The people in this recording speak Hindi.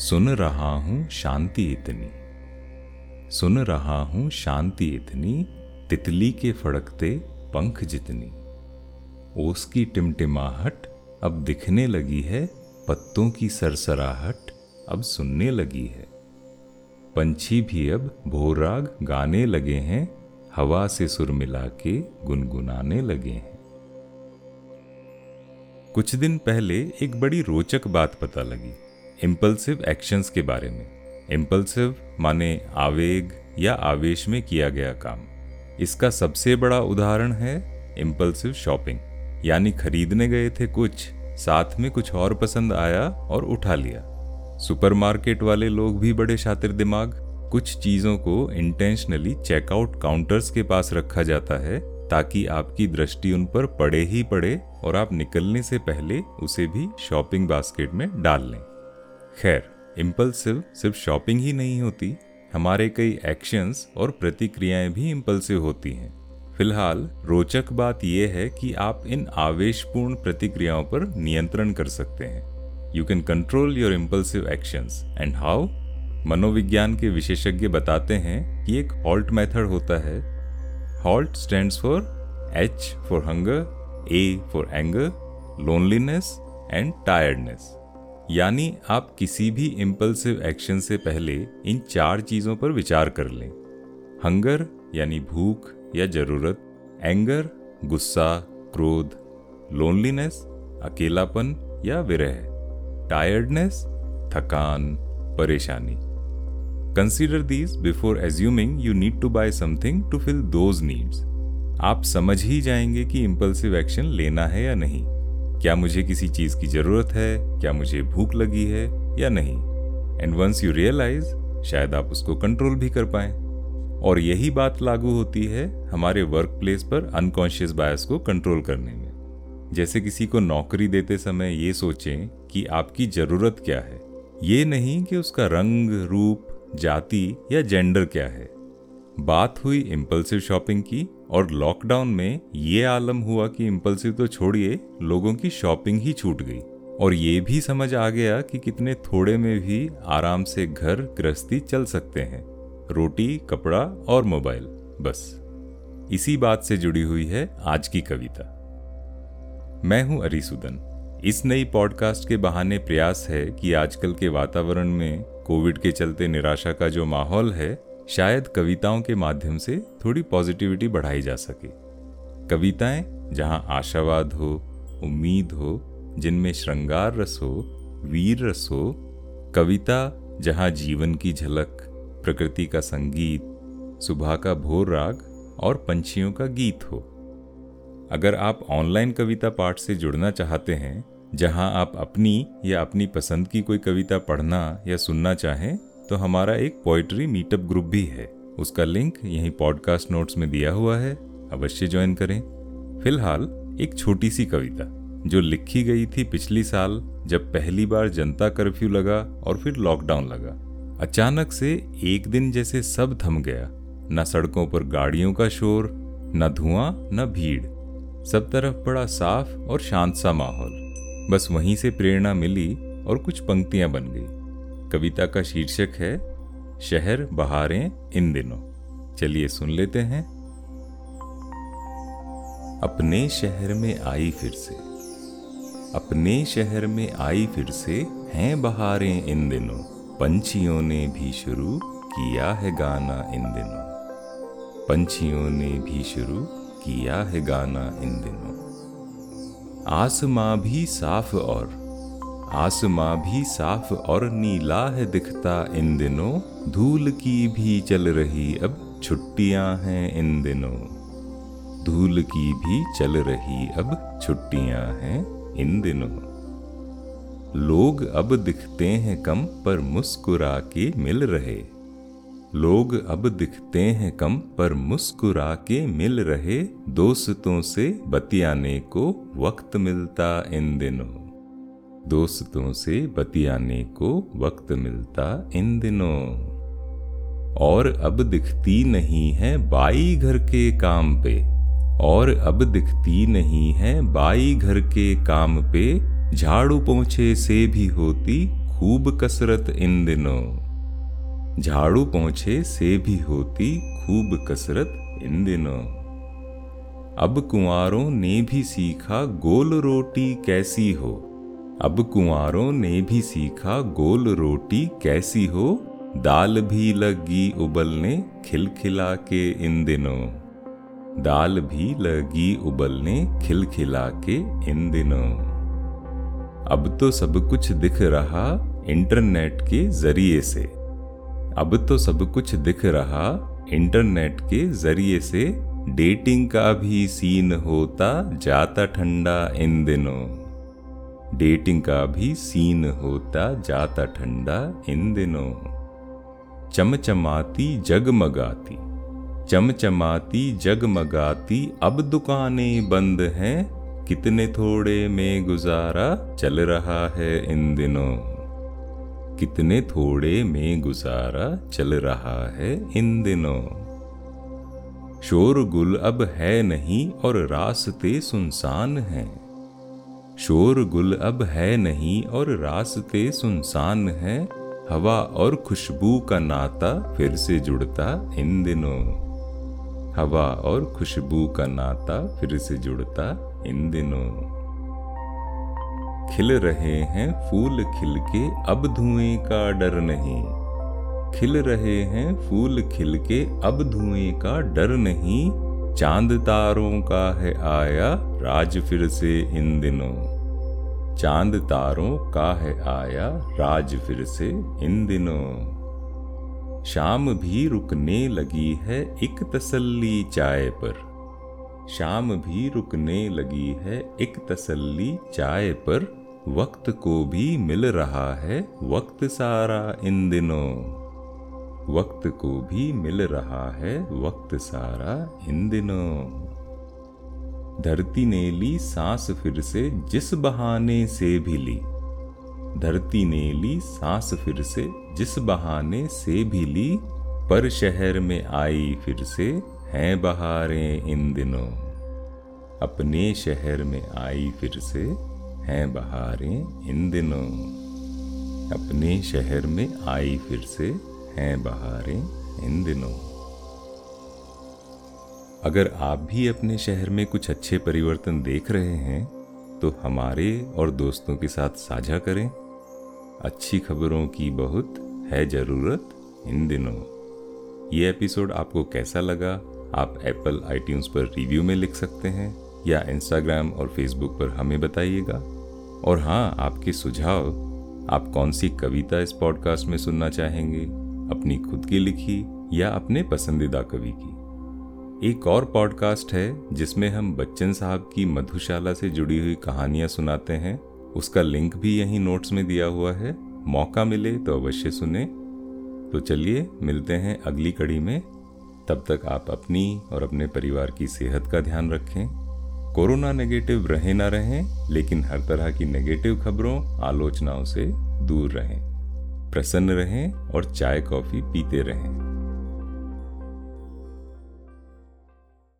सुन रहा हूँ शांति इतनी। सुन रहा हूँ शांति इतनी, तितली के फड़कते पंख जितनी। ओस की टिमटिमाहट अब दिखने लगी है, पत्तों की सरसराहट अब सुनने लगी है। पंछी भी अब भोराग गाने लगे हैं, हवा से सुर मिला के गुनगुनाने लगे हैं। कुछ दिन पहले एक बड़ी रोचक बात पता लगी। इम्पल्सिव एक्शंस के बारे में। इम्पल्सिव माने आवेग या आवेश में किया गया काम। इसका सबसे बड़ा उदाहरण है इम्पल्सिव शॉपिंग यानी खरीदने गए थे कुछ, साथ में कुछ और पसंद आया और उठा लिया। सुपरमार्केट वाले लोग भी बड़े शातिर दिमाग। कुछ चीज़ों को इंटेंशनली चेकआउट काउंटर्स के पास रखा जाता है ताकि आपकी दृष्टि उन पर पड़े ही पड़े और आप निकलने से पहले उसे भी शॉपिंग बास्केट में डाल लें। खैर इम्पल्सिव सिर्फ़ शॉपिंग ही नहीं होती। हमारे कई एक्शंस और प्रतिक्रियाएँ भी इम्पल्सिव होती हैं। फ़िलहाल, रोचक बात यह है कि आप इन आवेशपूर्ण प्रतिक्रियाओं पर नियंत्रण कर सकते हैं। You can control your impulsive actions and how मनोविज्ञान के विशेषज्ञ बताते हैं कि एक हॉल्ट मेथड होता है। HALT stands for H for hunger A for anger loneliness and tiredness. यानी आप किसी भी इम्पल्सिव एक्शन से पहले इन चार चीज़ों पर विचार कर लें। हंगर, यानी भूख या ज़रूरत एंगर गुस्सा, क्रोध लोनलीनेस अकेलापन या विरह टायर्डनेस थकान, परेशानी। Consider these before assuming you need to buy something to fill those needs आप समझ ही जाएँगे कि इम्पल्सिव एक्शन लेना है या नहीं। क्या मुझे किसी चीज़ की ज़रूरत है? क्या मुझे भूख लगी है या नहीं? एंड वंस यू रियलाइज़ शायद आप उसको कंट्रोल भी कर पाए। और यही बात लागू होती है हमारे वर्क प्लेस पर अनकॉन्शियस बायस को कंट्रोल करने में। जैसे किसी को नौकरी देते समय ये सोचें कि आपकी ज़रूरत क्या है। ये नहीं कि उसका रंग, रूप, जाति या जेंडर क्या है। बात हुई इम्पल्सिव शॉपिंग की और लॉकडाउन में ये आलम हुआ कि इम्पल्सिव तो छोड़िए, लोगों की शॉपिंग ही छूट गई। और ये भी समझ आ गया कि कितने थोड़े में भी आराम से घर गृहस्थी चल सकते हैं। रोटी, कपड़ा और मोबाइल बस। इसी बात से जुड़ी हुई है आज की कविता। मैं हूँ अरिसुदन। इस नई पॉडकास्ट के बहाने प्रयास है कि आजकल के वातावरण में कोविड के चलते निराशा का जो माहौल है शायद कविताओं के माध्यम से थोड़ी पॉजिटिविटी बढ़ाई जा सके। कविताएँ जहाँ आशावाद हो, उम्मीद हो, जिनमें श्रृंगार रस हो, वीर रस हो, कविता जहाँ जीवन की झलक, प्रकृति का संगीत, सुबह का भोर राग और पंछियों का गीत हो। अगर आप ऑनलाइन कविता पाठ से जुड़ना चाहते हैं, जहाँ आप अपनी या अपनी पसंद की कोई कविता पढ़ना या सुनना चाहें तो हमारा एक पोइट्री मीटअप ग्रुप भी है। उसका लिंक यहीं पॉडकास्ट नोट्स में दिया हुआ है। अवश्य ज्वाइन करें। फ़िलहाल, एक छोटी सी कविता, जो लिखी गई थी पिछली साल, जब पहली बार जनता कर्फ्यू लगा और फिर लॉकडाउन लगा। अचानक से एक दिन जैसे सब थम गया। न सड़कों पर गाड़ियों का शोर, न धुआँ, न भीड़। सब तरफ़ बड़ा साफ़ और शांत सा माहौल। बस वहीं से प्रेरणा मिली और कुछ पंक्तियाँ बन गई। कविता का शीर्षक है, शहर, बहारें, इन दिनों। चलिए सुन लेते हैं। अपने शहर में आई फिर से, अपने शहर में आई फिर से हैं बहारें इन दिनों। पंछियों ने भी शुरू किया है गाना इन दिनों। पंछियों ने भी शुरू किया है गाना इन दिनों। आसमां भी साफ़ और आसमां भी साफ़ और नीला है दिखता इन दिनों। धूल की भी चल रही अब छुट्टियाँ हैं इन दिनों। धूल की भी चल रही अब छुट्टियाँ हैं इन दिनों। लोग अब दिखते हैं कम पर मुस्कुरा के मिल रहे। लोग अब दिखते हैं कम पर मुस्कुरा के मिल रहे। दोस्तों से बतियाने को वक्त मिलता इन दिनों। दोस्तों से बतियाने को वक्त मिलता इन दिनों। और अब दिखती नहीं है बाई घर के काम पे। और अब दिखती नहीं है बाई घर के काम पे। झाड़ू पोछे से भी होती खूब कसरत इन दिनों। झाड़ू पहुँचे से भी होती खूब कसरत इन दिनों। अब कुंवारों ने भी सीखा गोल रोटी कैसी हो। अब कुंवारों ने भी सीखा गोल रोटी कैसी हो। दाल भी लगी उबलने खिलखिला के इन दिनों। दाल भी लगी उबलने खिलखिला के इन दिनों। अब तो सब कुछ दिख रहा इंटरनेट के ज़रिए से। अब तो सब कुछ दिख रहा इंटरनेट के ज़रिए से। डेटिंग का भी सीन होता, जाता ठंडा इन दिनों। डेटिंग का भी सीन होता जाता ठंडा इन दिनों। चमचमाती जगमगाती चमचमाती जगमगाती, अब दुकानें बंद हैं, कितने थोड़े में गुजारा चल रहा है इन दिनों। कितने थोड़े में गुजारा चल रहा है इन दिनों। शोरगुल अब है नहीं और रास्ते सुनसान हैं। शोरगुल अब है नहीं और रास्ते सुनसान है। हवा और खुशबू का नाता फिर से जुड़ता इन दिनों। हवा और खुशबू का नाता फिर से जुड़ता इन दिनों। खिल रहे हैं फूल खिल के, अब धुएँ का डर नहीं। खिल रहे हैं फूल खिल के, अब धुएँ का डर नहीं। चाँद तारों का है आया राज फिर से इन दिनों। चाँद तारों का है आया, राज फिर से इन दिनों। शाम भी रुकने लगी है एक तसल्ली चाय पर। शाम भी रुकने लगी है एक तसल्ली चाय पर। वक्त को भी मिल रहा है वक्त सारा इन दिनों। वक्त को भी मिल रहा है वक्त सारा इन दिनों। धरती ने ली सांस फिर से, जिस बहाने से भी ली। धरती ने ली सांस फिर से, जिस बहाने से भी ली। पर शहर में आई फिर से, हैं बहारें इन दिनों। अपने शहर में आई फिर से, हैं बहारें इन दिनों। अपने शहर में आई फिर से, हैं बहारें इन दिनों। अगर आप भी अपने शहर में कुछ अच्छे परिवर्तन देख रहे हैं तो हमारे और दोस्तों के साथ साझा करें। अच्छी खबरों की बहुत है ज़रूरत इन दिनों। ये एपिसोड आपको कैसा लगा, आप एप्पल आईट्यून्स पर रिव्यू में लिख सकते हैं, या इंस्टाग्राम और फेसबुक पर हमें बताइएगा। और हाँ आपके सुझाव, आप कौन सी कविता इस पॉडकास्ट में सुनना चाहेंगे, अपनी खुद की लिखी या अपने पसंदीदा कवि की। एक और पॉडकास्ट है, जिसमें हम बच्चन साहब की मधुशाला से जुड़ी हुई कहानियाँ सुनाते हैं। उसका लिंक भी यहीं नोट्स में दिया हुआ है। मौका मिले तो अवश्य सुने। तो चलिए, मिलते हैं अगली कड़ी में। तब तक आप अपनी और अपने परिवार की सेहत का ध्यान रखें। कोरोना नेगेटिव रहे ना रहें, लेकिन हर तरह की नेगेटिव खबरों, आलोचनाओं से दूर रहें। प्रसन्न रहें और चाय कॉफ़ी पीते रहें।